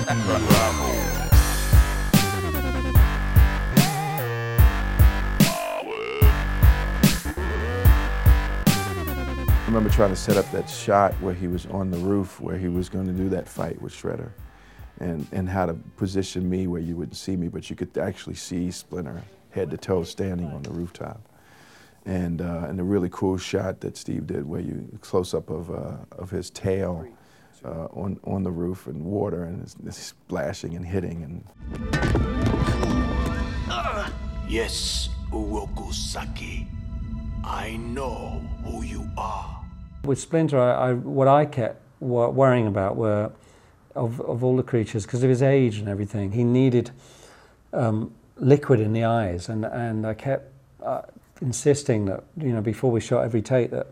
I remember trying to set up that shot where he was on the roof, where he was going to do that fight with Shredder, and, and how to position me where you wouldn't see me, but you could actually see Splinter head to toe standing on the rooftop. And, uh, and a really cool shot that Steve did where you close up of, uh, of his tail uh, on, on the roof and water and it's, it's splashing and hitting. And Yes, Oroku Saki I know who you are. With Splinter, I, I, what I kept worrying about were, of, of all the creatures, because of his age and everything, he needed um, liquid in the eyes. And, and I kept uh, insisting that, you know, before we shot every take, that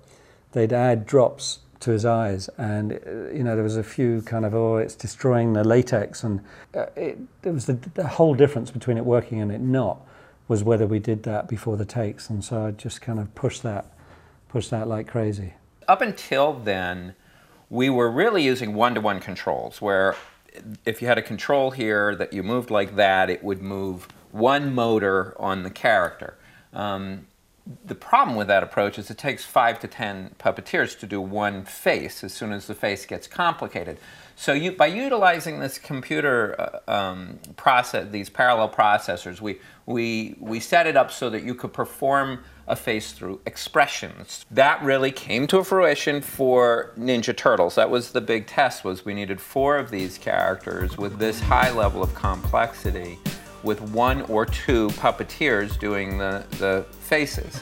they'd add drops to his eyes. And, uh, you know, there was a few kind of, oh, it's destroying the latex. And uh, it, there was the, the whole difference between it working and it not was whether we did that before the takes. And so I just kind of pushed that, pushed that like crazy. Up until then, we were really using one-to-one controls, where if you had a control here that you moved like that, it would move one motor on the character. Um, the problem with that approach is it takes five to ten puppeteers to do one face as soon as the face gets complicated. So you, by utilizing this computer uh, um, process, these parallel processors, we, we, we set it up so that you could perform a face through expressions. That really came to fruition for Ninja Turtles. That was the big test was we needed four of these characters with this high level of complexity with one or two puppeteers doing the, the faces.